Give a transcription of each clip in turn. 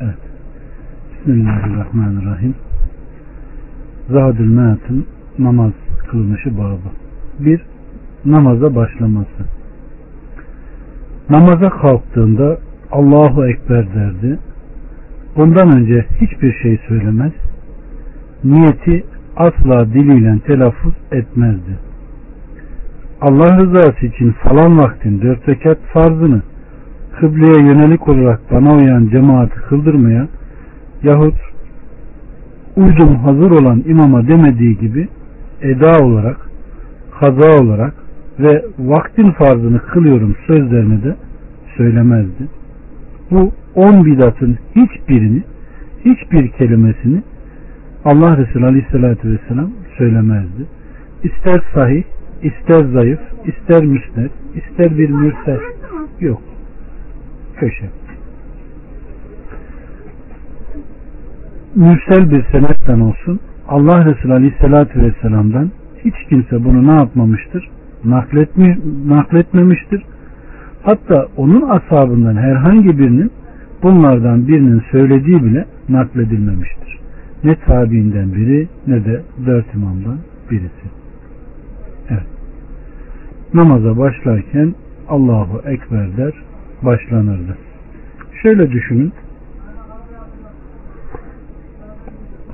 Evet. Bismillahirrahmanirrahim. Zadül Meat'ın namaz kılınışı babı. Bir, namaza başlaması. Namaza kalktığında Allahu Ekber derdi. Bundan önce hiçbir şey söylemez. Niyeti asla diliyle telaffuz etmezdi. Allah rızası için falan vaktin dört rekat farzını kıbleye yönelik olarak bana uyan cemaati kıldırmaya yahut uydum hazır olan imama demediği gibi eda olarak, kaza olarak ve vaktin farzını kılıyorum sözlerini de söylemezdi. Bu on bidatın hiçbirini, hiçbir kelimesini Allah Resulü Aleyhisselatü Vesselam söylemezdi. İster sahih, ister zayıf, ister müsned, ister bir mürsel yok. Köşe. Mürsel bir senetten olsun Allah Resulü Aleyhisselatü Vesselam'dan hiç kimse bunu ne yapmamıştır? Nakletmi, nakletmemiştir. Hatta onun ashabından herhangi birinin bunlardan birinin söylediği bile nakledilmemiştir. Ne tabiinden biri ne de dört imamdan birisi. Evet. Namaza başlarken Allahu Ekber der başlanırdı. Şöyle düşünün.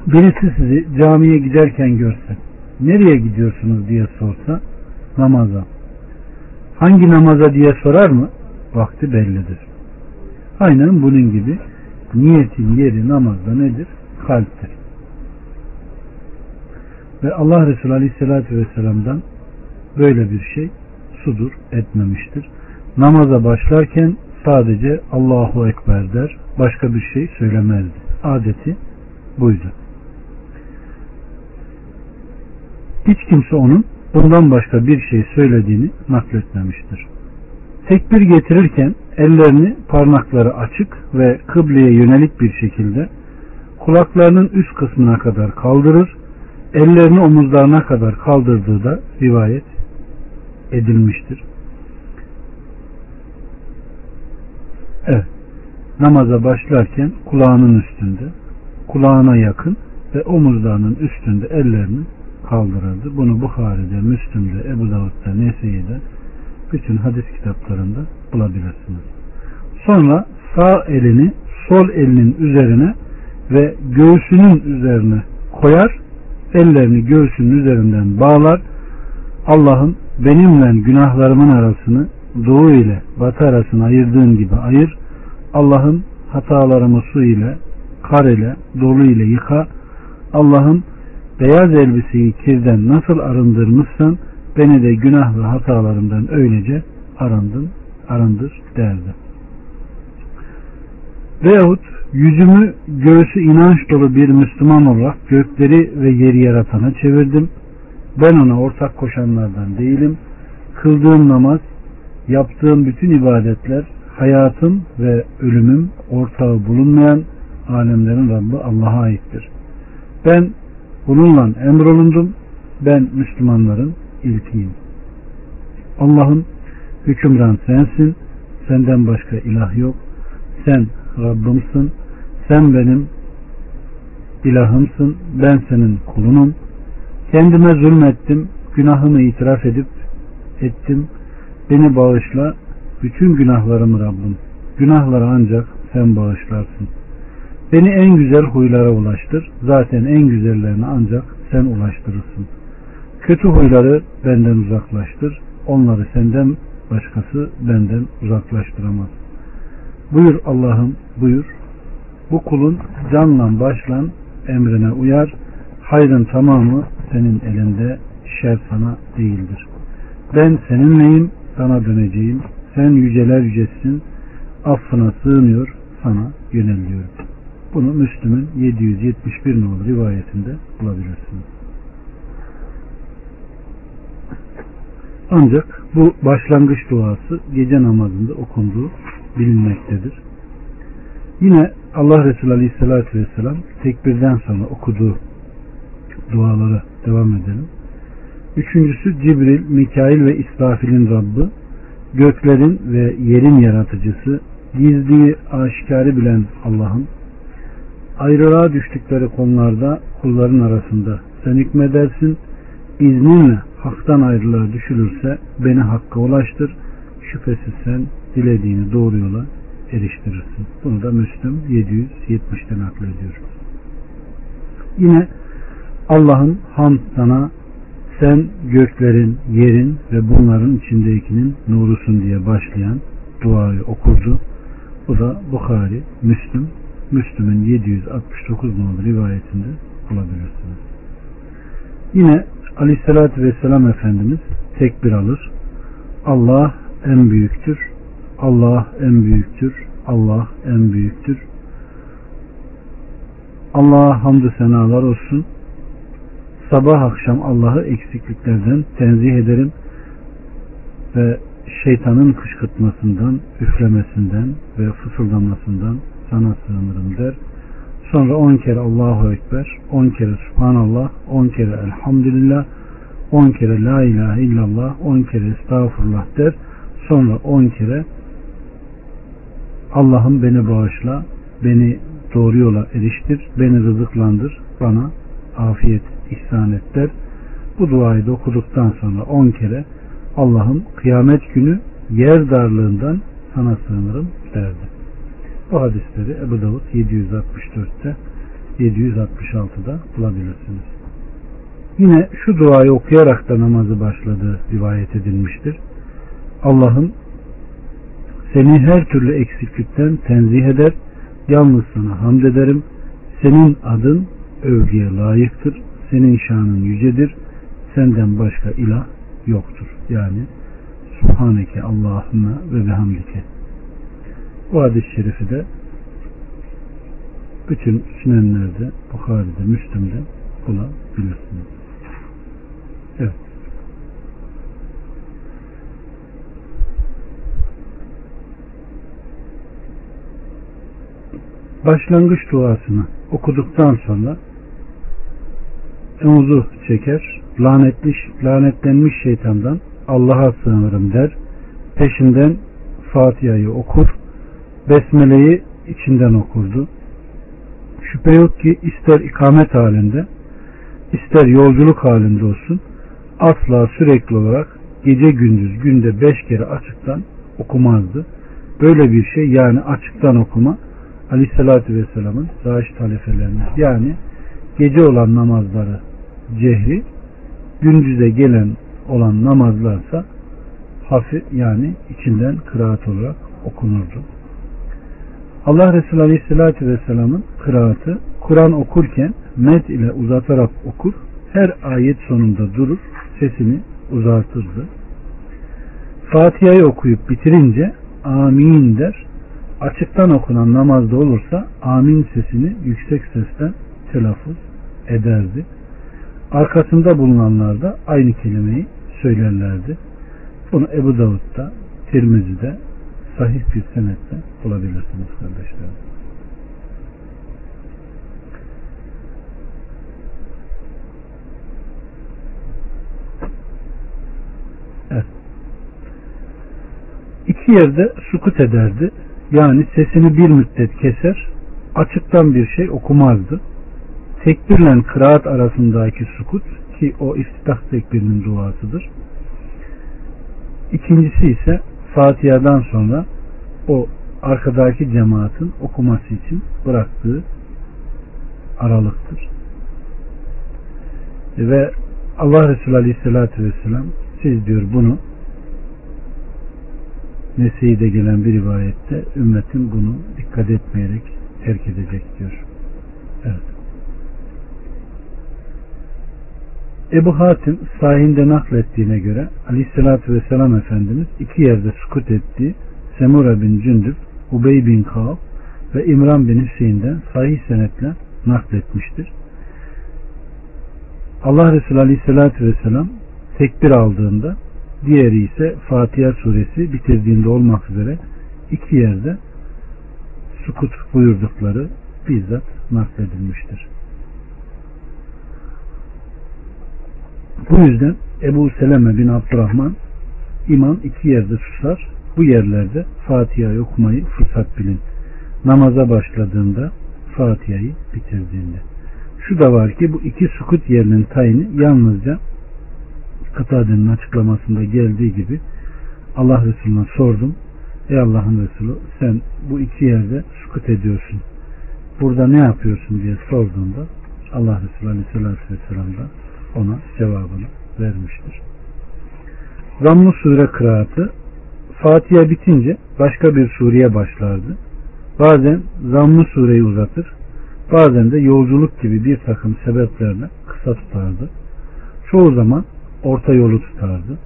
Birisi sizi camiye giderken görse nereye gidiyorsunuz diye sorsa namaza. Hangi namaza diye sorar mı? Vakti bellidir. Aynen bunun gibi niyetin yeri namazda nedir? Kalptir. Ve Allah Resulü Aleyhisselatü Vesselam'dan böyle bir şey sudur etmemiştir. Namaza başlarken sadece Allahu Ekber der. Başka bir şey söylemezdi. Adeti buydu. Hiç kimse onun bundan başka bir şey söylediğini nakletmemiştir. Tekbir getirirken ellerini parmakları açık ve kıbleye yönelik bir şekilde kulaklarının üst kısmına kadar kaldırır, ellerini omuzlarına kadar kaldırdığı da rivayet edilmiştir. Evet. Namaza başlarken kulağının üstünde, kulağına yakın ve omuzlarının üstünde ellerini kaldırırdı. Bunu Bukhari'de, Müslüm'de, Ebu Davud'da, Nese'de bütün hadis kitaplarında bulabilirsiniz. Sonra sağ elini sol elinin üzerine ve göğsünün üzerine koyar, ellerini göğsünün üzerinden bağlar. Allah'ın benimle günahlarımın arasını doğu ile batı arasını ayırdığın gibi ayır. Allah'ın hatalarımı su ile, kar ile, dolu ile yıka. Allah'ın beyaz elbiseyi kirden nasıl arındırmışsan beni de günah ve hatalarımdan öylece arındın, arındır derdi. Veyahut yüzümü göğsü inanç dolu bir Müslüman olarak gökleri ve yeri yaratana çevirdim. Ben ona ortak koşanlardan değilim. Kıldığım namaz, yaptığım bütün ibadetler, hayatım ve ölümüm ortağı bulunmayan alemlerin Rabbi Allah'a aittir. Ben bununla emrolundum. Ben Müslümanların ilkiyim. Allah'ın hükümran sensin. Senden başka ilah yok. Sen Rabbimsin. Sen benim ilahımsın. Ben senin kulunum. Kendime zulmettim. Günahımı itiraf edip ettim. Beni bağışla. Bütün günahlarımı Rabbim. Günahları ancak sen bağışlarsın. Beni en güzel huylara ulaştır. Zaten en güzellerini ancak sen ulaştırırsın. Kötü huyları benden uzaklaştır. Onları senden başkası benden uzaklaştıramaz. Buyur Allah'ım buyur. Bu kulun canla başla emrine uyar. Hayrın tamamı senin elinde, şer sana değildir. Ben seninleyim, sana döneceğim. Sen yüceler yücesin, affına sığınıyor, sana yöneliyorum. Bunu Müslüm'ün 771 nolu rivayetinde bulabilirsiniz. Ancak bu başlangıç duası gece namazında okunduğu bilinmektedir. Yine Allah Resulü Aleyhisselatü Vesselam tekbirden sonra okuduğu dualara devam edelim. Üçüncüsü Cibril, Mikail ve İsrafil'in Rabbi, göklerin ve yerin yaratıcısı, gizliyi aşikarı bilen Allah'ın ayrılığa düştükleri konularda kulların arasında sen hükmedersin. İzninle haktan ayrılığa düşülürse beni hakka ulaştır. Şüphesiz sen dilediğini doğru yola eriştirirsin. Bunu da Müslüm 770'ten naklediyor. Yine Allah'ın hamd sana sen göklerin, yerin ve bunların içindekinin nurusun diye başlayan duayı okurdu. Bu da Bukhari, Müslüm, Müslüm'ün 769 numaralı rivayetinde bulabilirsiniz. Yine Aleyhisselatü Vesselam Efendimiz tekbir alır. Allah en büyüktür. Allah en büyüktür. Allah en büyüktür. Allah'a hamdü senalar olsun. Sabah akşam Allah'ı eksikliklerden tenzih ederim ve şeytanın kışkırtmasından, üflemesinden ve fısıldamasından sana sığınırım der. Sonra on kere Allahu Ekber, on kere Subhanallah, on kere Elhamdülillah, on kere La ilahe illallah, on kere Estağfurullah der. Sonra on kere Allah'ım beni bağışla, beni doğru yola eriştir, beni rızıklandır, bana afiyet ihsan et der. Bu duayı da okuduktan sonra on kere Allah'ım kıyamet günü yer darlığından sana sığınırım derdi. Bu hadisleri Ebu Davud 764'te 766'da bulabilirsiniz. Yine şu duayı okuyarak da namazı başladığı rivayet edilmiştir. Allah'ım seni her türlü eksiklikten tenzih eder, yalnız sana hamd ederim. Senin adın övgüye layıktır, senin şanın yücedir, senden başka ilah yoktur. Yani Subhaneke Allahümme ve bihamdike. Bu hadis-i şerifi de bütün sünenlerde, Bukhari'de, Müslüm'de bulabilirsiniz. Evet. başlangıç duasını okuduktan sonra emuzu çeker, lanetli, lanetlenmiş şeytandan Allah'a sığınırım der. Peşinden Fatiha'yı okur. Besmele'yi içinden okurdu. Şüphe yok ki ister ikamet halinde, ister yolculuk halinde olsun, asla sürekli olarak gece gündüz günde beş kere açıktan okumazdı. Böyle bir şey yani açıktan okuma Aleyhisselatü Vesselam'ın raşit halefelerine yani gece olan namazları cehri gündüze gelen olan namazlarsa hafif yani içinden kıraat olarak okunurdu. Allah Resulü Aleyhisselatü Vesselam'ın kıraatı Kur'an okurken med ile uzatarak okur, her ayet sonunda durur, sesini uzatırdı. Fatiha'yı okuyup bitirince amin der, açıktan okunan namazda olursa amin sesini yüksek sesle telaffuz ederdi. Arkasında bulunanlar da aynı kelimeyi söylerlerdi. Bunu Ebu Davud'da, Tirmizi'de sahih bir senetle bulabilirsiniz kardeşlerim. Evet. İki yerde sukut ederdi. Yani sesini bir müddet keser, açıktan bir şey okumazdı. Tekbirle kıraat arasındaki sukut ki o iftitah tekbirinin duasıdır. İkincisi ise Fatiha'dan sonra o arkadaki cemaatin okuması için bıraktığı aralıktır. Ve Allah Resulü Aleyhisselatü Vesselam siz diyor bunu Nese'de gelen bir rivayette ümmetin bunu dikkat etmeyerek terk edecek diyor. Evet. Ebu Hatim sahinde naklettiğine göre Aleyhisselatü Vesselam Efendimiz iki yerde sukut etti. Semura bin Cündüb, Ubey bin Kaab ve İmran bin Hüseyin'den sahih senetle nakletmiştir. Allah Resulü Aleyhisselatü Vesselam tekbir aldığında diğeri ise Fatiha suresi bitirdiğinde olmak üzere iki yerde sukut buyurdukları bizzat nakledilmiştir. Bu yüzden Ebu Seleme bin Abdurrahman imam iki yerde susar. Bu yerlerde Fatiha okumayı fırsat bilin. Namaza başladığında Fatiha'yı bitirdiğinde. Şu da var ki bu iki sukut yerinin tayini yalnızca Katade'nin açıklamasında geldiği gibi Allah Resulü'ne sordum. Ey Allah'ın Resulü sen bu iki yerde sukut ediyorsun. Burada ne yapıyorsun diye sorduğunda Allah Resulü Aleyhisselatü Vesselam ona cevabını vermiştir. Zammı sure kıraatı Fatiha bitince başka bir sureye başlardı. Bazen zammı sureyi uzatır, bazen de yolculuk gibi bir takım sebeplerle kısa tutardı. Çoğu zaman orta yolu tutardı.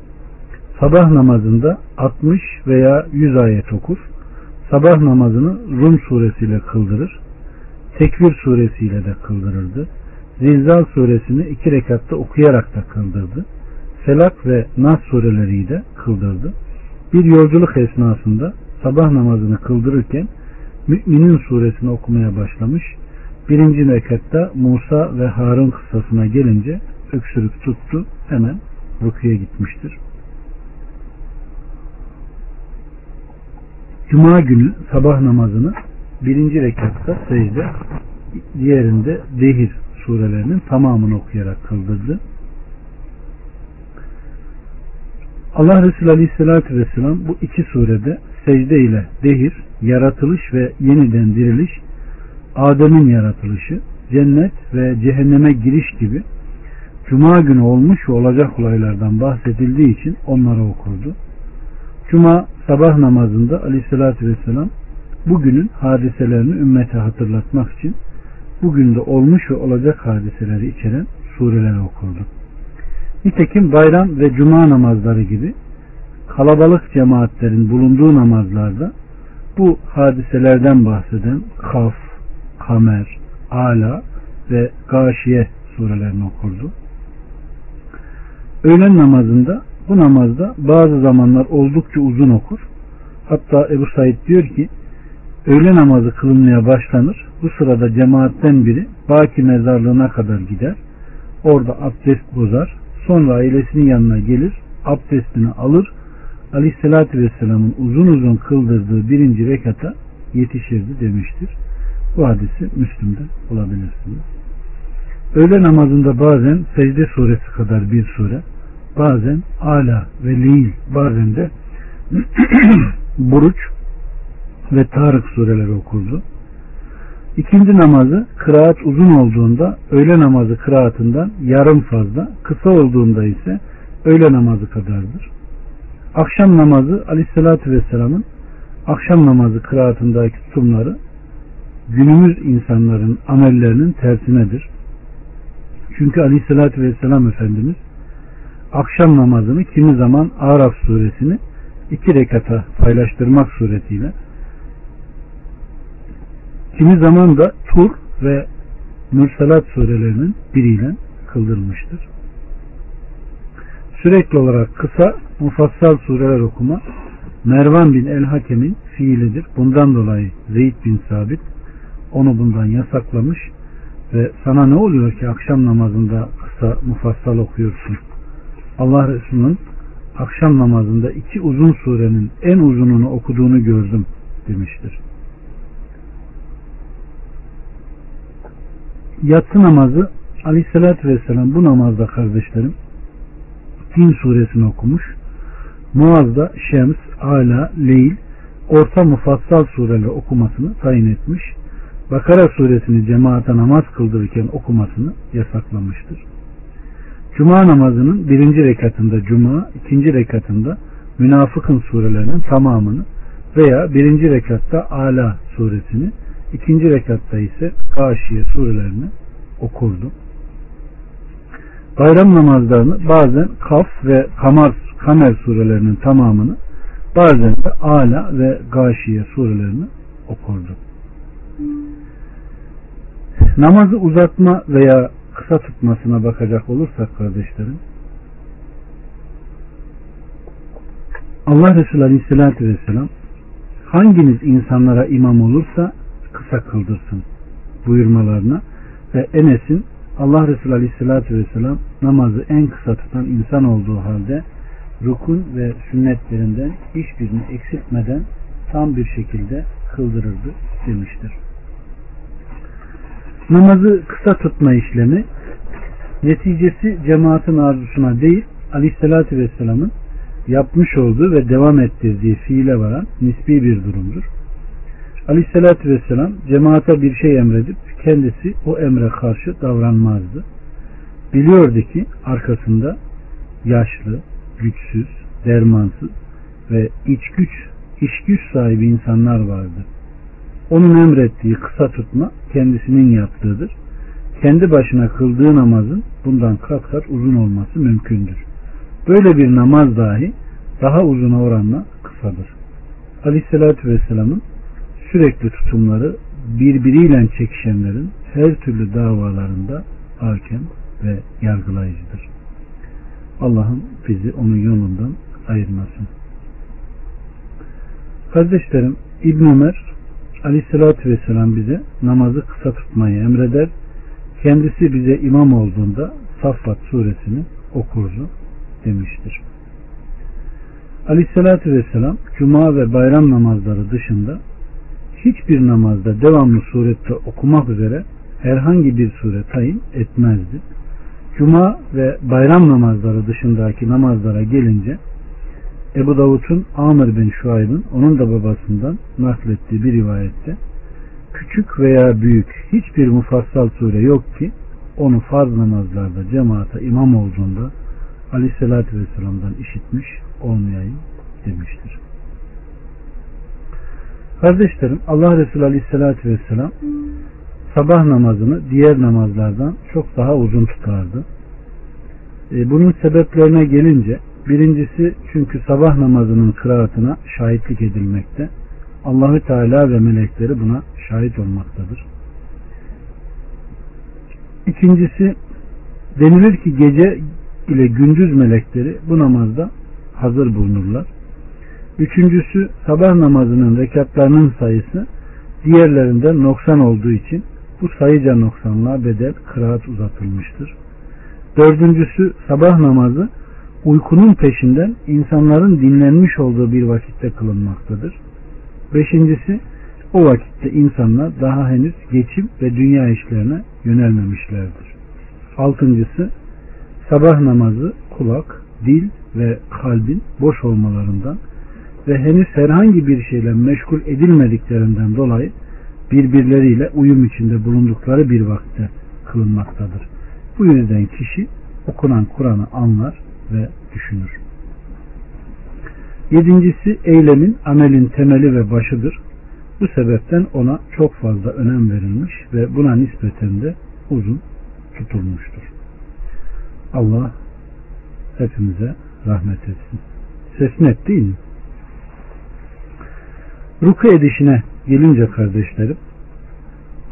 Sabah namazında 60 veya 100 ayet okur. Sabah namazını Rum suresiyle kıldırır. Tekvir suresiyle de kıldırırdı. Zilzal suresini iki rekatta okuyarak da kıldırdı. Felak ve Nas sureleri de kıldırdı. Bir yolculuk esnasında sabah namazını kıldırırken Müminin suresini okumaya başlamış. Birinci rekatta Musa ve Harun kıssasına gelince öksürük tuttu. Hemen rukuya gitmiştir. Cuma günü sabah namazını birinci rekatta secde, diğerinde dehir surelerinin tamamını okuyarak kıldırdı. Allah Resulü Aleyhisselatü Vesselam bu iki surede secde ile dehir, yaratılış ve yeniden diriliş, Adem'in yaratılışı, cennet ve cehenneme giriş gibi Cuma günü olmuş ve olacak olaylardan bahsedildiği için onları okurdu. Cuma sabah namazında Aleyhisselatü Vesselam bugünün hadiselerini ümmete hatırlatmak için bugün de olmuş ve olacak hadiseleri içeren sureleri okurdu. Nitekim bayram ve cuma namazları gibi kalabalık cemaatlerin bulunduğu namazlarda bu hadiselerden bahseden Kaf, Kamer, Ala ve Gâşiye surelerini okurdu. Öğlen namazında bu namazda bazı zamanlar oldukça uzun okur. Hatta Ebu Said diyor ki öğle namazı kılınmaya başlanır. Bu sırada cemaatten biri Baki mezarlığına kadar gider. Orada abdest bozar. Sonra ailesinin yanına gelir. Abdestini alır. Aleyhisselatü Vesselam'ın uzun uzun kıldırdığı birinci rekata yetişirdi demiştir. Bu hadisi Müslüm'de bulabilirsiniz. Öğle namazında bazen secde suresi kadar bir sure, bazen ala ve leyl, bazen de buruç ve Tarık sureleri okurdu. İkindi namazı kıraat uzun olduğunda öğle namazı kıraatından yarım fazla, kısa olduğunda ise öğle namazı kadardır. Akşam namazı Aleyhisselatü Vesselam'ın akşam namazı kıraatındaki tutumları günümüz insanların amellerinin tersinedir. Çünkü Aleyhisselatü Vesselam Efendimiz akşam namazını kimi zaman Araf suresini iki rekata paylaştırmak suretiyle kimi zaman da Tur ve Mürselat surelerinin biriyle kıldırmıştır. Sürekli olarak kısa mufassal sureler okuma Mervan bin El Hakem'in fiilidir. Bundan dolayı Zeyd bin Sabit onu bundan yasaklamış ve sana ne oluyor ki akşam namazında kısa mufassal okuyorsun? Allah Resulü'nün akşam namazında iki uzun surenin en uzununu okuduğunu gördüm demiştir. Yatsı namazı Aleyhisselatü Vesselam bu namazda kardeşlerim Tin suresini okumuş. Muaz'da Şems, Ala, Leyl, orta mufassal sureleri okumasını tayin etmiş. Bakara suresini cemaate namaz kıldırırken okumasını yasaklamıştır. Cuma namazının birinci rekatında Cuma, ikinci rekatında Münafıkın surelerinin tamamını veya birinci rekatta Ala suresini, ikinci rekatta ise Gâşiye surelerini okurdu. Bayram namazlarını bazen Kaf ve Kamar, Kamer surelerinin tamamını bazen de Ala ve Gâşiye surelerini okurdu. Namazı uzatma veya kısa tutmasına bakacak olursak kardeşlerim Allah Resulü Aleyhisselatü Vesselam hanginiz insanlara imam olursa kısa kıldırsın buyurmalarına ve Enes'in Allah Resulü Aleyhisselatü Vesselam namazı en kısa tutan insan olduğu halde rukun ve sünnetlerinden hiçbirini eksiltmeden tam bir şekilde kıldırırdı demiştir. Namazı kısa tutma işlemi neticesi cemaatin arzusuna değil Aleyhisselatü Vesselam'ın yapmış olduğu ve devam ettirdiği fiile varan nispi bir durumdur. Aleyhisselatü Vesselam cemaate bir şey emredip kendisi o emre karşı davranmazdı. Biliyordu ki arkasında yaşlı, güçsüz, dermansız ve iç güç, iş güç sahibi insanlar vardı. Onun emrettiği kısa tutma kendisinin yaptığıdır. Kendi başına kıldığı namazın bundan kat kat uzun olması mümkündür. Böyle bir namaz dahi daha uzun oranla kısadır. Aleyhissalatü Vesselam'ın sürekli tutumları birbiriyle çekişenlerin her türlü davalarında hakem ve yargılayıcıdır. Allah'ım bizi onun yolundan ayırmasın. Kardeşlerim İbn Ömer Aleyhisselatü Vesselam bize namazı kısa tutmayı emreder. Kendisi bize imam olduğunda Saffat suresini okurdu demiştir. Aleyhisselatü Vesselam Cuma ve bayram namazları dışında hiçbir namazda devamlı surette okumak üzere herhangi bir sure tayin etmezdi. Cuma ve bayram namazları dışındaki namazlara gelince Ebu Davud'un Amr bin Şuayb'ın onun da babasından naklettiği bir rivayette küçük veya büyük hiçbir mufassal sure yok ki onu farz namazlarda cemaate imam olduğunda Aleyhisselatü Vesselam'dan işitmiş olmayayım demiştir. Kardeşlerim Allah Resulü Aleyhisselatü Vesselam sabah namazını diğer namazlardan çok daha uzun tutardı. E, bunun sebeplerine gelince birincisi çünkü sabah namazının kıraatına şahitlik edilmekte. Allahü Teala ve melekleri buna şahit olmaktadır. İkincisi denilir ki gece ile gündüz melekleri bu namazda hazır bulunurlar. Üçüncüsü sabah namazının rekatlarının sayısı diğerlerinden noksan olduğu için bu sayıca noksanlığa bedel kıraat uzatılmıştır. Dördüncüsü sabah namazı uykunun peşinden insanların dinlenmiş olduğu bir vakitte kılınmaktadır. Beşincisi o vakitte insanlar daha henüz geçim ve dünya işlerine yönelmemişlerdir. Altıncısı sabah namazı kulak, dil ve kalbin boş olmalarından ve henüz herhangi bir şeyle meşgul edilmediklerinden dolayı birbirleriyle uyum içinde bulundukları bir vakte kılınmaktadır. Bu yüzden kişi okunan Kur'an'ı anlar ve düşünür. Yedincisi eylemin amelin temeli ve başıdır. Bu sebepten ona çok fazla önem verilmiş ve buna nispeten de uzun tutulmuştur. Allah hepimize rahmet etsin. Ses net değil mi? Ruku edişine gelince kardeşlerim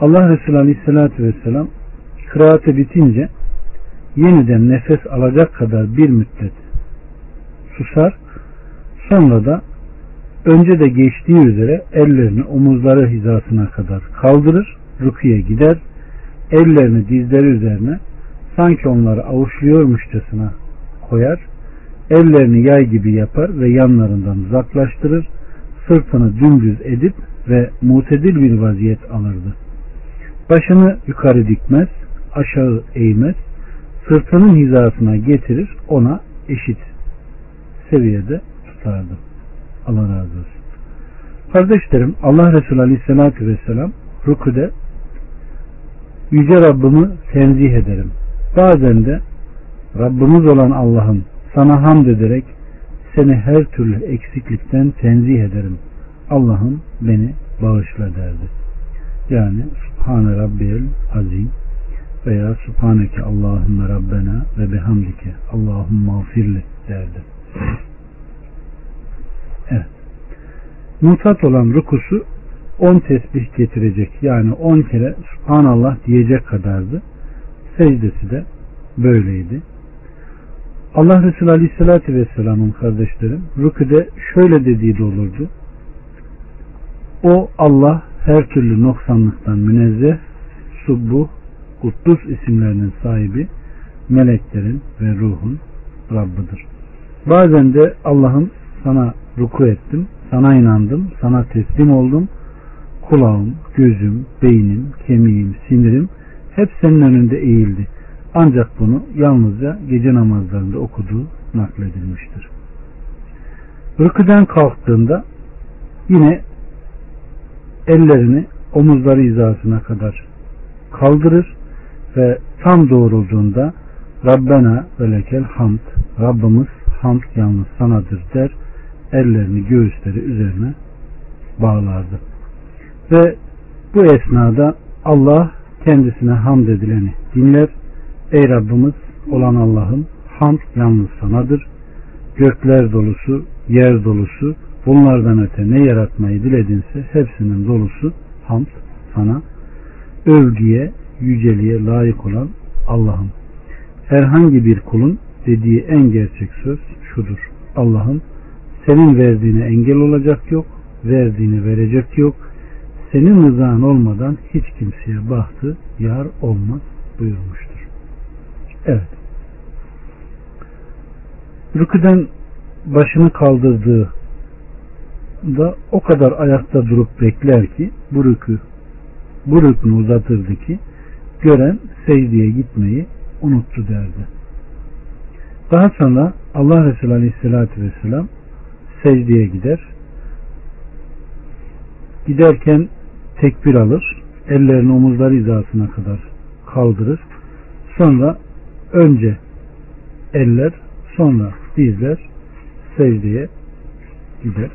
Allah Resulü Aleyhisselatü Vesselam kıraatı bitince yeniden nefes alacak kadar bir müddet susar sonra da önce de geçtiği üzere ellerini omuzları hizasına kadar kaldırır rukuya gider ellerini dizleri üzerine sanki onları avuçluyormuşçasına koyar ellerini yay gibi yapar ve yanlarından uzaklaştırır sırtını dümdüz edip ve mutedil bir vaziyet alırdı. Başını yukarı dikmez, aşağı eğmez, sırtının hizasına getirir, ona eşit seviyede tutardı. Allah razı olsun. Kardeşlerim Allah Resulü Aleyhisselatü Vesselam rükude Yüce Rabbimi tenzih ederim. Bazen de Rabbimiz olan Allah'ım sana hamd ederek seni her türlü eksiklikten tenzih ederim. Allah'ım beni bağışla derdi. Yani Subhane Rabbiyel Azim veya Subhaneke Allahümme Rabbena ve bihamdike Allahümme mağfirli derdi. Evet. Mutat olan rukusu 10 tesbih getirecek. Yani 10 kere Subhanallah diyecek kadardı. Secdesi de böyleydi. Allah Resulü Aleyhisselatü Vesselam'ın kardeşlerim rüküde şöyle dediği de olurdu. O Allah her türlü noksanlıktan münezzeh, subbuh, kuddus isimlerinin sahibi, meleklerin ve ruhun Rabbidir. Bazen de Allah'ım sana ruku ettim, sana inandım, sana teslim oldum. Kulağım, gözüm, beynim, kemiğim, sinirim hep senin önünde eğildi. Ancak bunu yalnızca gece namazlarında okuduğu nakledilmiştir. Rüküden kalktığında yine ellerini omuzları hizasına kadar kaldırır ve tam doğrulduğunda Rabbena ve lekel hamd Rabbimiz hamd yalnız sanadır der ellerini göğüsleri üzerine bağlardı. Ve bu esnada Allah kendisine hamd edileni dinler. Ey Rabbimiz olan Allah'ım hamd yalnız sanadır. Gökler dolusu, yer dolusu, bunlardan öte ne yaratmayı diledinse hepsinin dolusu hamd sana. Övgüye, yüceliğe layık olan Allah'ım. Herhangi bir kulun dediği en gerçek söz şudur. Allah'ım senin verdiğine engel olacak yok, verdiğini verecek yok. Senin rızan olmadan hiç kimseye bahtı yar olmaz buyurmuştur. Evet. Rüküden başını kaldırdığı da o kadar ayakta durup bekler ki bu rükü bu rükünü uzatırdı ki gören secdeye gitmeyi unuttu derdi. Daha sonra Allah Resulü Aleyhisselatü Vesselam secdeye gider. Giderken tekbir alır. Ellerini omuzları hizasına kadar kaldırır. Sonra önce eller sonra dizler secdeye gider.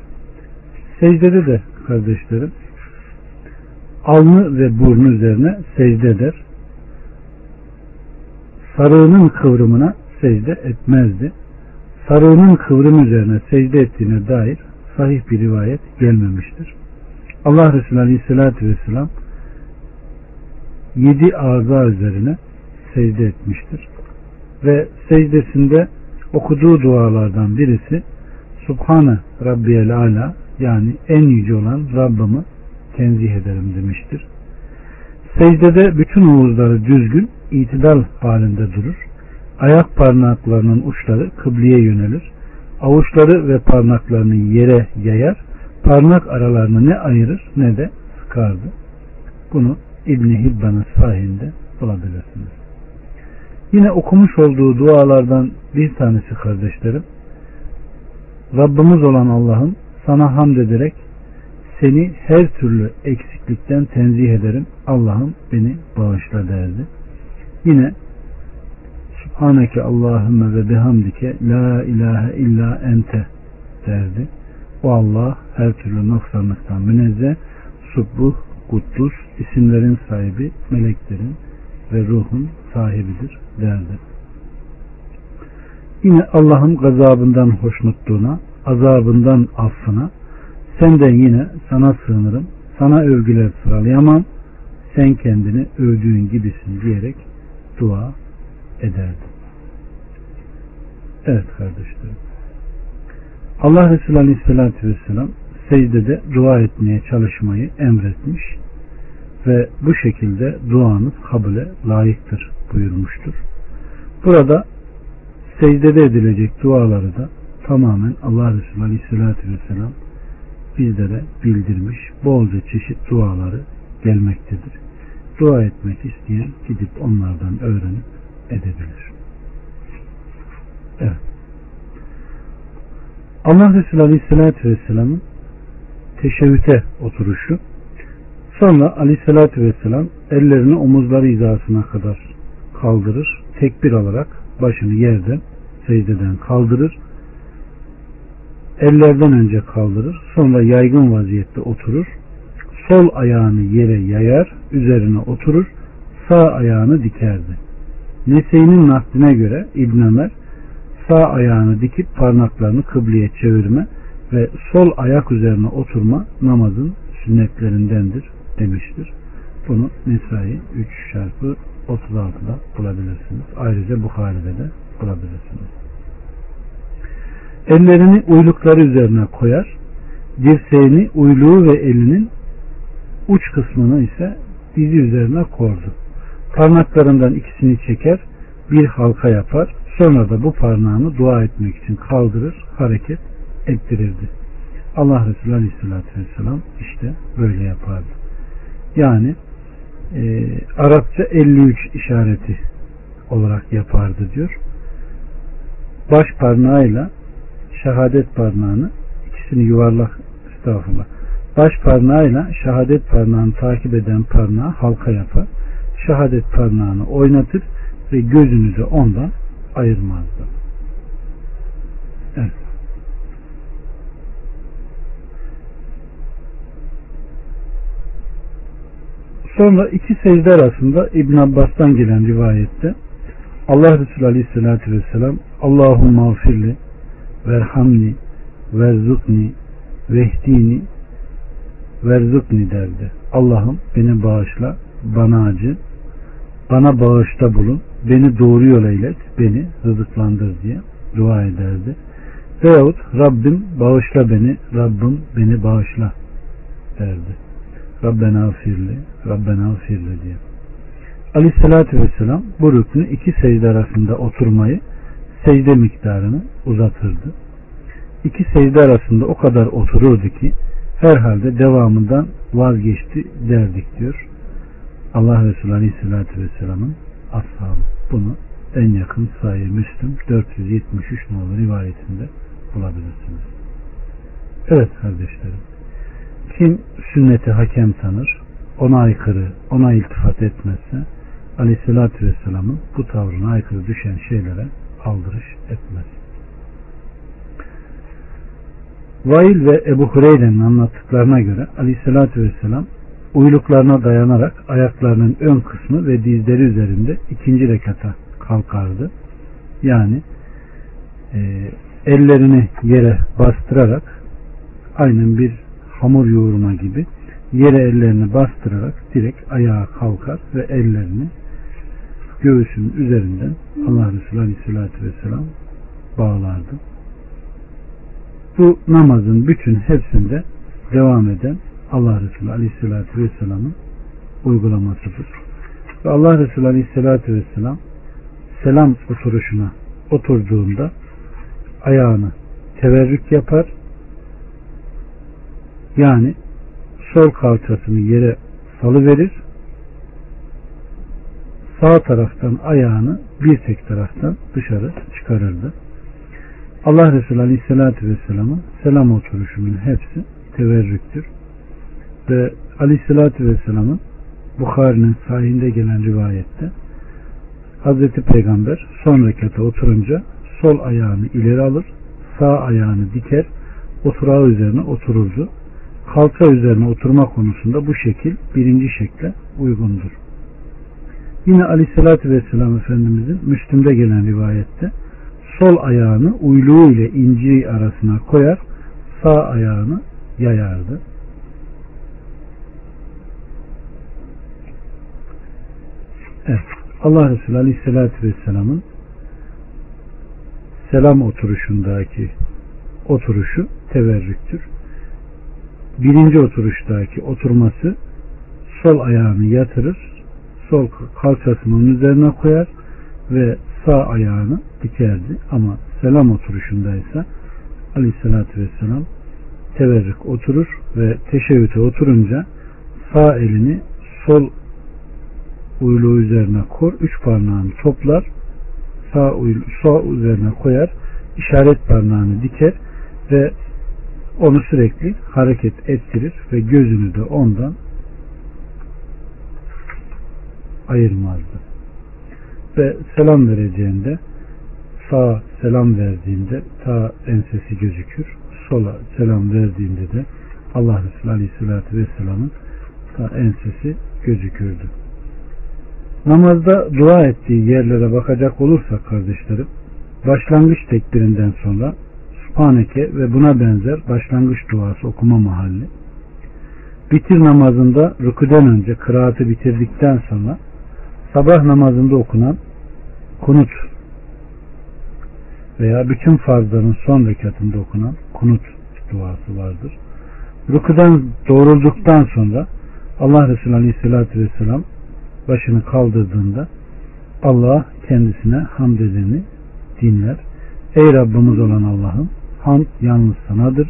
Secdede de kardeşlerim alnı ve burnu üzerine secde eder. Sarığının kıvrımına secde etmezdi. Sarığının kıvrım üzerine secde ettiğine dair sahih bir rivayet gelmemiştir. Allah Resulü Aleyhisselatü Vesselam yedi ağza üzerine secde etmiştir. Ve secdesinde okuduğu dualardan birisi Subhane Rabbiyel Ala yani en yüce olan Rabbimi tenzih ederim demiştir. Secdede bütün omuzları düzgün, itidal halinde durur. Ayak parmaklarının uçları kıbleye yönelir. Avuçları ve parmaklarını yere yayar. Parmak aralarını ne ayırır ne de sıkardı. Bunu İbni Hibban'ın sahinde bulabilirsiniz. Yine okumuş olduğu dualardan bir tanesi kardeşlerim. Rabbimiz olan Allah'ım sana hamd ederek seni her türlü eksiklikten tenzih ederim. Allah'ım beni bağışla derdi. Yine Subhaneke Allahümme ve bihamdike la ilahe illa ente derdi. O Allah her türlü noksanlıktan münezzeh, subbuh, kuddus, isimlerin sahibi, meleklerin ve ruhun sahibidir derdi. Yine Allah'ın gazabından hoşnutluğuna, azabından affına, senden yine sana sığınırım, sana övgüler sıralayamam, sen kendini övdüğün gibisin diyerek dua ederdi. Evet kardeşlerim. Allah Resulü Aleyhisselatü Vesselam secdede dua etmeye çalışmayı emretmiş ve bu şekilde duanız kabule layıktır buyurmuştur. Burada secdede edilecek duaları da tamamen Allah Resulü Aleyhisselatü Vesselam bizlere bildirmiş. Bolca çeşit duaları gelmektedir. Dua etmek isteyen gidip onlardan öğrenip edebilir. Evet. Allah Resulü Aleyhisselatü Vesselam'ın teşebbüte oturuşu sonra Aleyhisselatü Vesselam ellerini omuzları hizasına kadar kaldırır. Tekbir alarak başını yerden secdeden kaldırır. Ellerden önce kaldırır. Sonra yaygın vaziyette oturur. Sol ayağını yere yayar. Üzerine oturur. Sağ ayağını dikerdi. Nese'nin nakline göre İbn Ömer sağ ayağını dikip parmaklarını kıbleye çevirme ve sol ayak üzerine oturma namazın sünnetlerindendir demiştir. Bunu Nesai 3 çarpı 36'da bulabilirsiniz. Ayrıca Bukhari'de de bulabilirsiniz. Ellerini uylukları üzerine koyar. Dirseğini uyluğu ve elinin uç kısmını ise dizi üzerine kordu. Parmaklarından ikisini çeker, bir halka yapar. Sonra da bu parmağını dua etmek için kaldırır, hareket ettirirdi. Allah Resulü Aleyhisselatü Vesselam işte böyle yapardı. Yani e, Arapça 53 işareti olarak yapardı diyor. Baş parmağıyla şehadet parmağını ikisini yuvarlak estağfurullah. Baş parmağıyla şehadet parmağını takip eden parmağı halka yapar. Şehadet parmağını oynatır ve gözünü de ondan ayırmazdı. Evet. Sonra iki secde arasında İbn Abbas'tan gelen rivayette Allah Resulü Aleyhisselatü Vesselam Allahümme afirli verhamni verzukni vehdini verzukni derdi. Allah'ım beni bağışla, bana acı, bana bağışta bulun, beni doğru yola ilet, beni rızıklandır diye dua ederdi. Veyahut Rabbim bağışla beni, Rabbim beni bağışla derdi. Rabbena afirli, Rabbena afirli diye. Aleyhissalatü vesselam bu rüknü iki secde arasında oturmayı secde miktarını uzatırdı. İki secde arasında o kadar otururdu ki herhalde devamından vazgeçti derdik diyor. Allah Resulü Aleyhisselatü Vesselam'ın ashabı. Bunu en yakın sayı Müslüm 473 nolu rivayetinde bulabilirsiniz. Evet kardeşlerim. Kim sünneti hakem tanır, ona aykırı, ona iltifat etmezse Aleyhisselatü Vesselam'ın bu tavrına aykırı düşen şeylere aldırış etmez. Vail ve Ebu Hureyre'nin anlattıklarına göre Aleyhisselatü Vesselam uyluklarına dayanarak ayaklarının ön kısmı ve dizleri üzerinde ikinci rekata kalkardı. Yani e, ellerini yere bastırarak aynen bir hamur yoğurma gibi yere ellerini bastırarak direkt ayağa kalkar ve ellerini göğsünün üzerinden Allah Resulü Aleyhisselatü Vesselam bağlardı. Bu namazın bütün hepsinde devam eden Allah Resulü Aleyhisselatü Vesselam'ın uygulamasıdır. Ve Allah Resulü Aleyhisselatü Vesselam selam oturuşuna oturduğunda ayağını teverrük yapar yani sol kalçasını yere salıverir sağ taraftan ayağını bir tek taraftan dışarı çıkarırdı. Allah Resulü Aleyhisselatü Vesselam'ın selam oturuşunun hepsi teverrüktür. Ve Aleyhisselatü Vesselam'ın Bukhari'nin sahinde gelen rivayette Hazreti Peygamber son rekata oturunca sol ayağını ileri alır, sağ ayağını diker, oturağı üzerine otururdu. Kalça üzerine oturma konusunda bu şekil birinci şekle uygundur. Yine Aleyhisselatü Vesselam Efendimizin Müslüm'de gelen rivayette sol ayağını uyluğu ile inciği arasına koyar, sağ ayağını yayardı. Evet. Allah Resulü Aleyhisselatü Vesselam'ın selam oturuşundaki oturuşu teverrüktür. Birinci oturuştaki oturması sol ayağını yatırır, sol kalçasının üzerine koyar ve sağ ayağını dikerdi. Ama selam oturuşundaysa aleyhissalatü vesselam teverrük oturur ve teşebbüte oturunca sağ elini sol uyluğu üzerine kor, üç parmağını toplar, sağ, uylu, sağ üzerine koyar, işaret parmağını diker ve onu sürekli hareket ettirir ve gözünü de ondan ayırmazdı. Ve selam vereceğinde sağ selam verdiğinde ta ensesi gözükür. Sola selam verdiğinde de Allah Resulü Aleyhisselatü Vesselam'ın ta ensesi gözükürdü. Namazda dua ettiği yerlere bakacak olursak kardeşlerim, başlangıç tekbirinden sonra Subhaneke ve buna benzer başlangıç duası okuma mahalli, bitir namazında rüküden önce kıraatı bitirdikten sonra sabah namazında okunan kunut veya bütün farzların son rekatında okunan kunut duası vardır. Rükudan doğrulduktan sonra Allah Resulü Aleyhisselatü Vesselam başını kaldırdığında Allah kendisine hamd edeni dinler. Ey Rabbimiz olan Allah'ım hamd yalnız sanadır.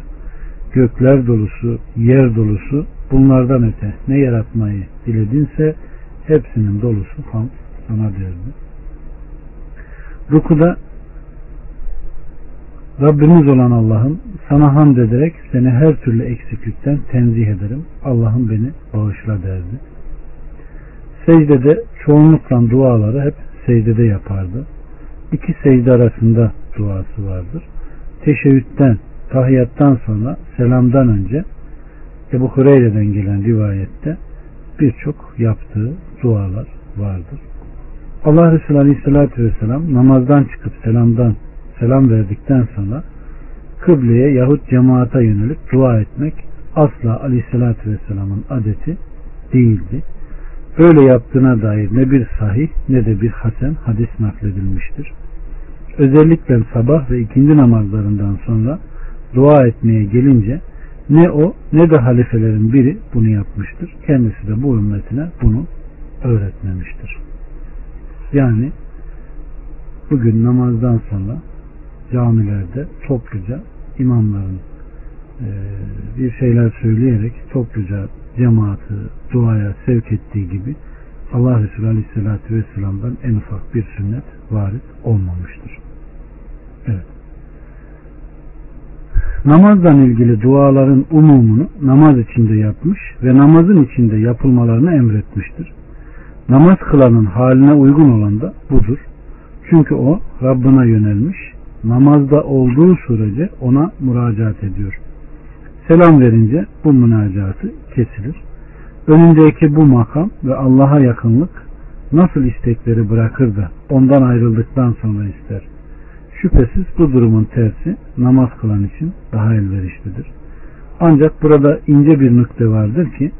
Gökler dolusu, yer dolusu bunlardan öte ne yaratmayı diledinse hepsinin dolusu ham sana derdi. Rukuda Rabbimiz olan Allah'ım sana hamd ederek seni her türlü eksiklikten tenzih ederim. Allah'ım beni bağışla derdi. Secdede çoğunlukla duaları hep secdede yapardı. İki secde arasında duası vardır. Teşebbütten, tahiyattan sonra selamdan önce Ebu Hureyre'den gelen rivayette birçok yaptığı dualar vardır. Allah Resulü Aleyhisselatü Vesselam namazdan çıkıp selamdan selam verdikten sonra kıbleye yahut cemaata yönelip dua etmek asla Aleyhisselatü Vesselam'ın adeti değildi. Böyle yaptığına dair ne bir sahih ne de bir hasen hadis nakledilmiştir. Özellikle sabah ve ikindi namazlarından sonra dua etmeye gelince ne o ne de halifelerin biri bunu yapmıştır. Kendisi de bu ümmetine bunu öğretmemiştir. Yani bugün namazdan sonra camilerde topluca imamların e, bir şeyler söyleyerek topluca cemaati duaya sevk ettiği gibi Allah Resulü Aleyhisselatü Vesselam'dan en ufak bir sünnet varit olmamıştır. Evet. Namazdan ilgili duaların umumunu namaz içinde yapmış ve namazın içinde yapılmalarını emretmiştir. Namaz kılanın haline uygun olan da budur. Çünkü o Rabbına yönelmiş, namazda olduğu sürece ona müracaat ediyor. Selam verince bu münacatı kesilir. Önündeki bu makam ve Allah'a yakınlık nasıl istekleri bırakır da ondan ayrıldıktan sonra ister. Şüphesiz bu durumun tersi namaz kılan için daha elverişlidir. Ancak burada ince bir nükte vardır ki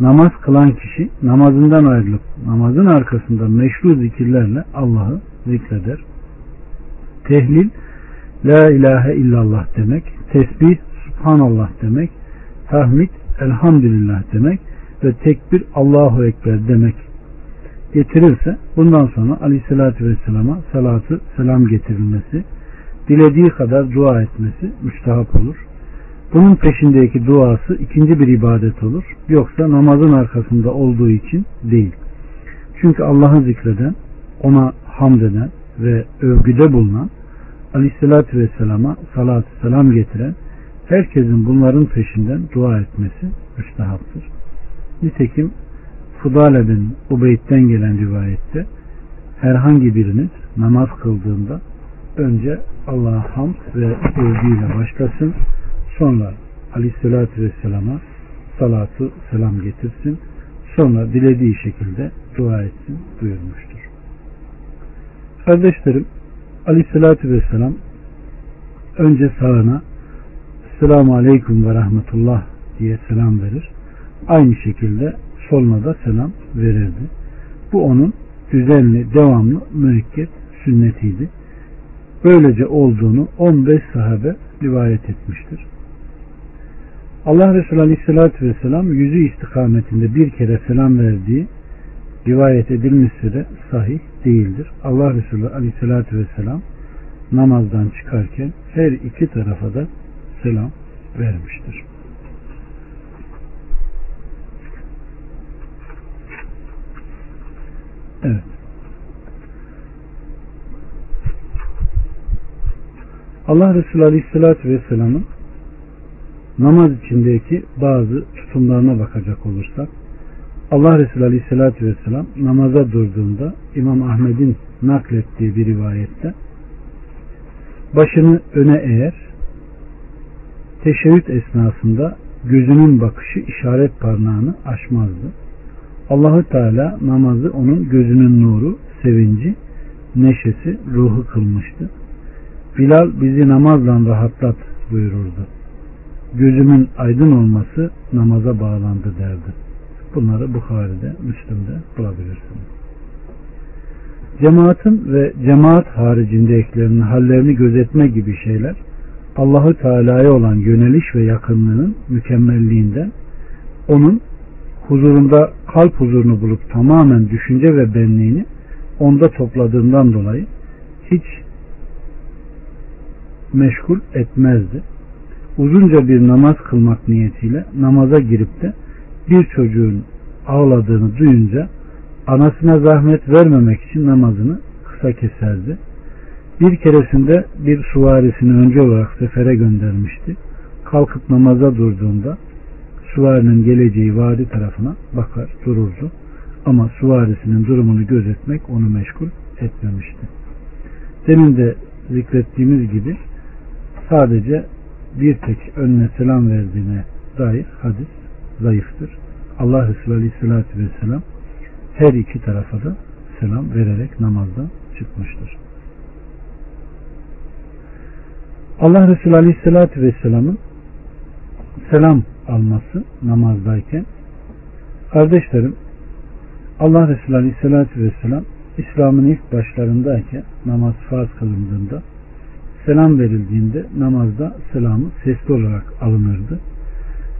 namaz kılan kişi namazından ayrılıp namazın arkasında meşru zikirlerle Allah'ı zikreder. Tehlil La ilahe illallah demek, tesbih Subhanallah demek, tahmid Elhamdülillah demek ve tekbir Allahu Ekber demek getirirse bundan sonra aleyhissalatü vesselama salatı selam getirilmesi dilediği kadar dua etmesi müstahap olur. Bunun peşindeki duası ikinci bir ibadet olur. Yoksa namazın arkasında olduğu için değil. Çünkü Allah'ı zikreden, ona hamd eden ve övgüde bulunan aleyhissalatü vesselama salatü selam getiren herkesin bunların peşinden dua etmesi müstahaptır. Nitekim Fudale bin Ubeyd'den gelen rivayette herhangi biriniz namaz kıldığında önce Allah'a hamd ve övgüyle başlasın. Sonra aleyhissalatü vesselama salatu selam getirsin. Sonra dilediği şekilde dua etsin buyurmuştur. Kardeşlerim aleyhissalatü vesselam önce sağına Selamu Aleyküm ve Rahmetullah diye selam verir. Aynı şekilde soluna da selam verirdi. Bu onun düzenli, devamlı, müekket sünnetiydi. Böylece olduğunu 15 sahabe rivayet etmiştir. Allah Resulü Aleyhisselatü Vesselam yüzü istikametinde bir kere selam verdiği rivayet edilmişse de sahih değildir. Allah Resulü Aleyhisselatü Vesselam namazdan çıkarken her iki tarafa da selam vermiştir. Evet. Allah Resulü Aleyhisselatü Vesselam'ın namaz içindeki bazı tutumlarına bakacak olursak Allah Resulü Aleyhisselatü Vesselam namaza durduğunda İmam Ahmet'in naklettiği bir rivayette başını öne eğer teşebbüt esnasında gözünün bakışı işaret parmağını aşmazdı. Allahü Teala namazı onun gözünün nuru, sevinci, neşesi, ruhu kılmıştı. Bilal bizi namazla rahatlat buyururdu. Gözümün aydın olması namaza bağlandı derdi. Bunları Bukhari'de, Müslüm'de bulabilirsiniz. Cemaatin ve cemaat haricindekilerin hallerini gözetme gibi şeyler Allahü Teala'ya olan yöneliş ve yakınlığının mükemmelliğinden onun huzurunda kalp huzurunu bulup tamamen düşünce ve benliğini onda topladığından dolayı hiç meşgul etmezdi. Uzunca bir namaz kılmak niyetiyle namaza girip de bir çocuğun ağladığını duyunca anasına zahmet vermemek için namazını kısa keserdi. Bir keresinde bir suvarisini önce olarak sefere göndermişti. Kalkıp namaza durduğunda suvarinin geleceği vadi tarafına bakar dururdu. Ama suvarisinin durumunu gözetmek onu meşgul etmemişti. Demin de zikrettiğimiz gibi sadece bir tek önüne selam verdiğine dair hadis zayıftır. Allah Resulü Aleyhisselatü Vesselam her iki tarafa da selam vererek namazdan çıkmıştır. Allah Resulü Aleyhisselatü Vesselam'ın selam alması namazdayken kardeşlerim Allah Resulü Aleyhisselatü Vesselam İslam'ın ilk başlarındayken namaz farz kılındığında selam verildiğinde namazda selamı sesli olarak alınırdı.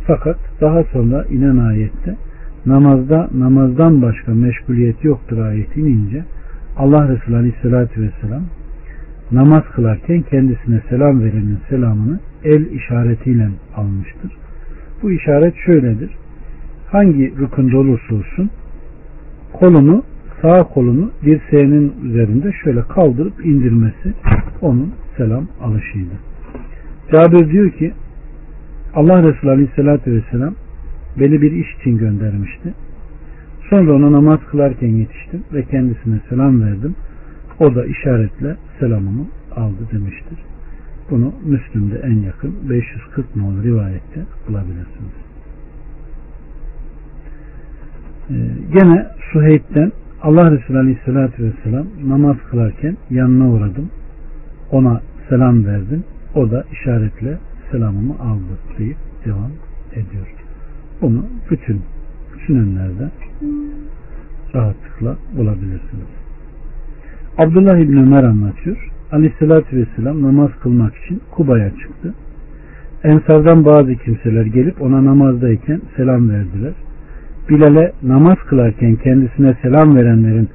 Fakat daha sonra inen ayette namazda namazdan başka meşguliyet yoktur ayeti inince Allah Resulü Aleyhisselatü Vesselam namaz kılarken kendisine selam verenin selamını el işaretiyle almıştır. Bu işaret şöyledir. Hangi rükünde olursa olsun kolunu sağ kolunu dirseğinin üzerinde şöyle kaldırıp indirmesi onun selam alışıydı. Cabir diyor ki Allah Resulü Aleyhisselatü Vesselam beni bir iş için göndermişti. Sonra ona namaz kılarken yetiştim ve kendisine selam verdim. O da işaretle selamımı aldı demiştir. Bunu Müslüm'de en yakın 540 nolu rivayette bulabilirsiniz. Ee, gene Suheyb'den Allah Resulü Aleyhisselatü Vesselam namaz kılarken yanına uğradım. Ona selam verdim. O da işaretle selamımı aldı deyip devam ediyor. Bunu bütün sünenlerde rahatlıkla bulabilirsiniz. Abdullah İbni Ömer anlatıyor. Aleyhissalatü Vesselam namaz kılmak için Kuba'ya çıktı. Ensardan bazı kimseler gelip ona namazdayken selam verdiler. Bilal'e namaz kılarken kendisine selam verenlerin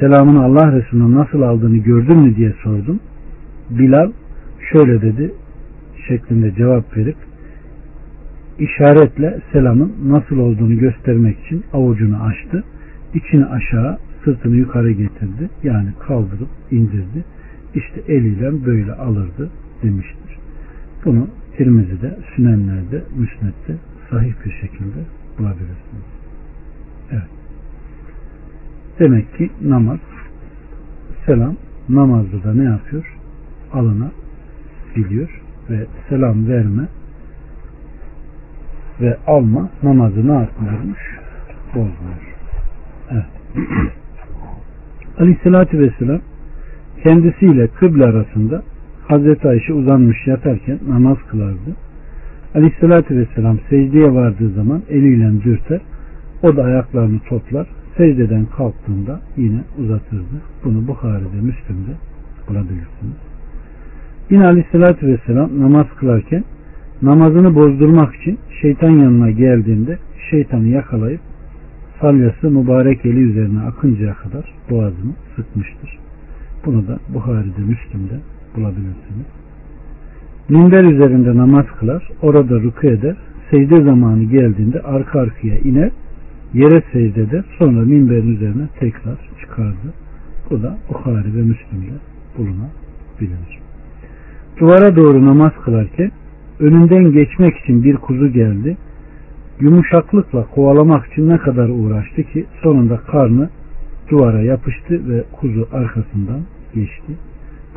selamını Allah Resulü'nün nasıl aldığını gördün mü diye sordum. Bilal şöyle dedi şeklinde cevap verip işaretle selamın nasıl olduğunu göstermek için avucunu açtı. İçini aşağı sırtını yukarı getirdi. Yani kaldırıp indirdi. İşte eliyle böyle alırdı demiştir. Bunu Tirmizi'de, Sünenler'de, Müsnet'te sahih bir şekilde bulabilirsiniz. Evet. Demek ki namaz selam namazda da ne yapıyor? Alına biliyor ve selam verme ve alma namazı ne yapmıyormuş? Bozmuyor. Evet. Aleyhissalatü Vesselam kendisiyle kıble arasında Hazreti Ayşe uzanmış yatarken namaz kılardı. Aleyhissalatü Vesselam secdeye vardığı zaman eliyle dürter. O da ayaklarını toplar. Secdeden kalktığında yine uzatırdı. Bunu Bukhari'de, Müslim'de bulabilirsiniz. Yine Aleyhissalatü Vesselam namaz kılarken namazını bozdurmak için şeytan yanına geldiğinde şeytanı yakalayıp salyası mübarek eli üzerine akıncaya kadar boğazını sıkmıştır. Bunu da Buhari'de, Müslim'de bulabilirsiniz. Minber üzerinde namaz kılar, orada rükû eder, secde zamanı geldiğinde arka arkaya iner, yere secde eder, sonra minberin üzerine tekrar çıkardı. Bu da Bukhari ve Müslim'de bulunabilir. Duvara doğru namaz kılarken önünden geçmek için bir kuzu geldi. Yumuşaklıkla kovalamak için ne kadar uğraştı ki sonunda karnı duvara yapıştı ve kuzu arkasından geçti.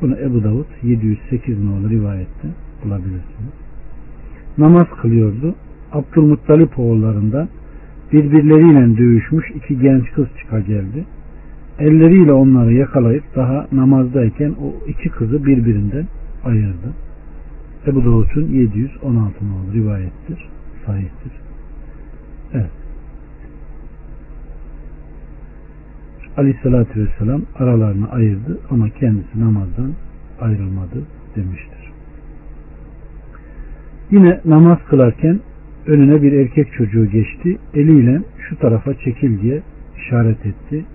Bunu Ebu Davud 708 nolu rivayette bulabilirsiniz. Namaz kılıyordu. Abdülmuttalip oğullarından birbirleriyle dövüşmüş iki genç kız çıka geldi. Elleriyle onları yakalayıp daha namazdayken o iki kızı birbirinden ayırdı. Ebu Davud'un 716 nolu rivayettir. Sahihtir. Evet. Aleyhissalatü Vesselam aralarını ayırdı ama kendisi namazdan ayrılmadı demiştir. Yine namaz kılarken önüne bir erkek çocuğu geçti. Eliyle şu tarafa çekil diye işaret etti.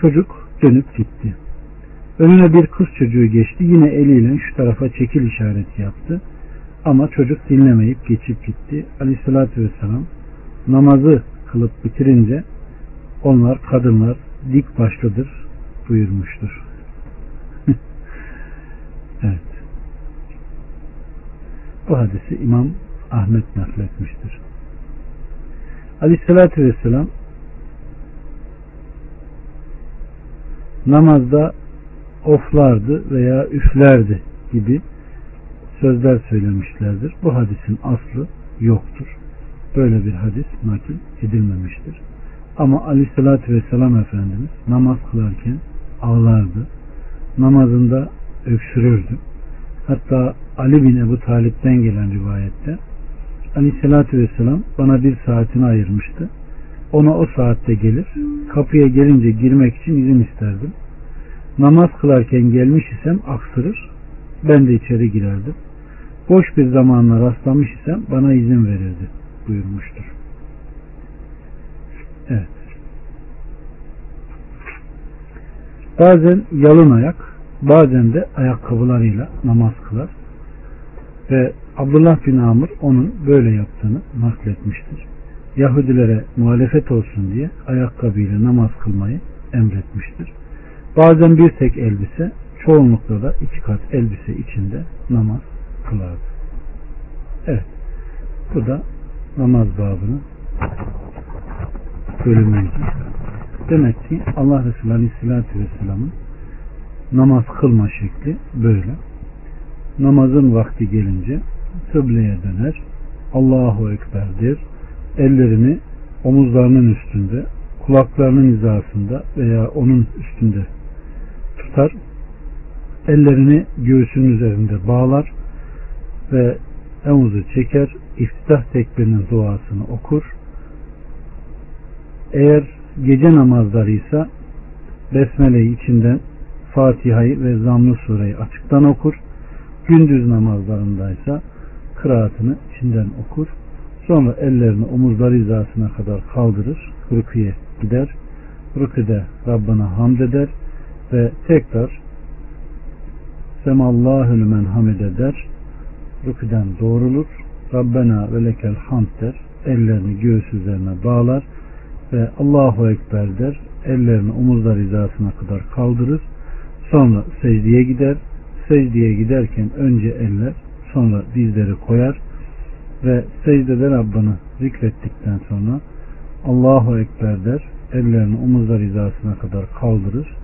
Çocuk dönüp gitti. Önüne bir kız çocuğu geçti. Yine eliyle şu tarafa çekil işareti yaptı. Ama çocuk dinlemeyip geçip gitti. Aleyhissalatü vesselam namazı kılıp bitirince Onlar kadınlar dik başlıdır buyurmuştur. evet. Bu hadisi İmam Ahmet nakletmiştir. Aleyhissalatü Vesselam namazda oflardı veya üflerdi gibi sözler söylemişlerdir. Bu hadisin aslı yoktur. Böyle bir hadis nakil edilmemiştir. Ama aleyhissalatü vesselam Efendimiz namaz kılarken ağlardı. Namazında öksürürdü. Hatta Ali bin Ebu Talip'ten gelen rivayette aleyhissalatü vesselam bana bir saatini ayırmıştı. Ona o saatte gelir. Kapıya gelince girmek için izin isterdim. Namaz kılarken gelmiş isem aksırır. Ben de içeri girerdim. Boş bir zamanla rastlamış isem bana izin verirdi buyurmuştur. Bazen yalın ayak, bazen de ayakkabılarıyla namaz kılar. Ve Abdullah bin Amr onun böyle yaptığını nakletmiştir. Yahudilere muhalefet olsun diye ayakkabıyla namaz kılmayı emretmiştir. Bazen bir tek elbise, çoğunlukla da iki kat elbise içinde namaz kılardı. Evet. Bu da namaz babını bölümüydü. Demek ki Allah Resulü Aleyhisselatü Vesselam'ın namaz kılma şekli böyle. Namazın vakti gelince kıbleye döner. Allahu Ekber der. Ellerini omuzlarının üstünde, kulaklarının hizasında veya onun üstünde tutar. Ellerini göğsünün üzerinde bağlar ve emuzu çeker. İftitah tekbirinin duasını okur. Eğer gece namazlarıysa Besmele'yi içinden Fatiha'yı ve Zamm-ı Sure'yi açıktan okur. Gündüz namazlarındaysa kıraatını içinden okur. Sonra ellerini omuzları hizasına kadar kaldırır. Rüküye gider. Rüküde Rabbına hamd eder ve tekrar Semallahu lümen hamid eder. Rüküden doğrulur. Rabbena ve lekel hamd der. Ellerini göğüs üzerine bağlar ve Allahu Ekber der. Ellerini omuzlar hizasına kadar kaldırır. Sonra secdeye gider. Secdeye giderken önce eller sonra dizleri koyar ve secdede Rabbini zikrettikten sonra Allahu Ekber der. Ellerini omuzlar hizasına kadar kaldırır.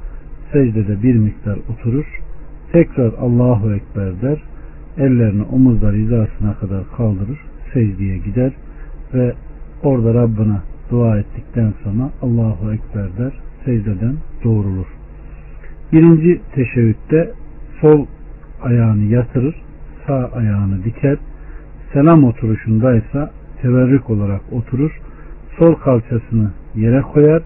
Secdede bir miktar oturur. Tekrar Allahu Ekber der. Ellerini omuzlar hizasına kadar kaldırır. Secdeye gider ve orada Rabbine dua ettikten sonra Allahu Ekber der. Secdeden doğrulur. Birinci teşebbütte sol ayağını yatırır, sağ ayağını diker. Selam oturuşundaysa teverrük olarak oturur. Sol kalçasını yere koyar,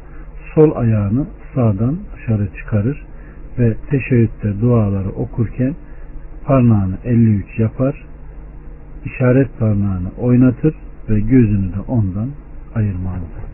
sol ayağını sağdan dışarı çıkarır ve teşebbütte duaları okurken parmağını 53 yapar, işaret parmağını oynatır ve gözünü de ondan ayırmalıdır.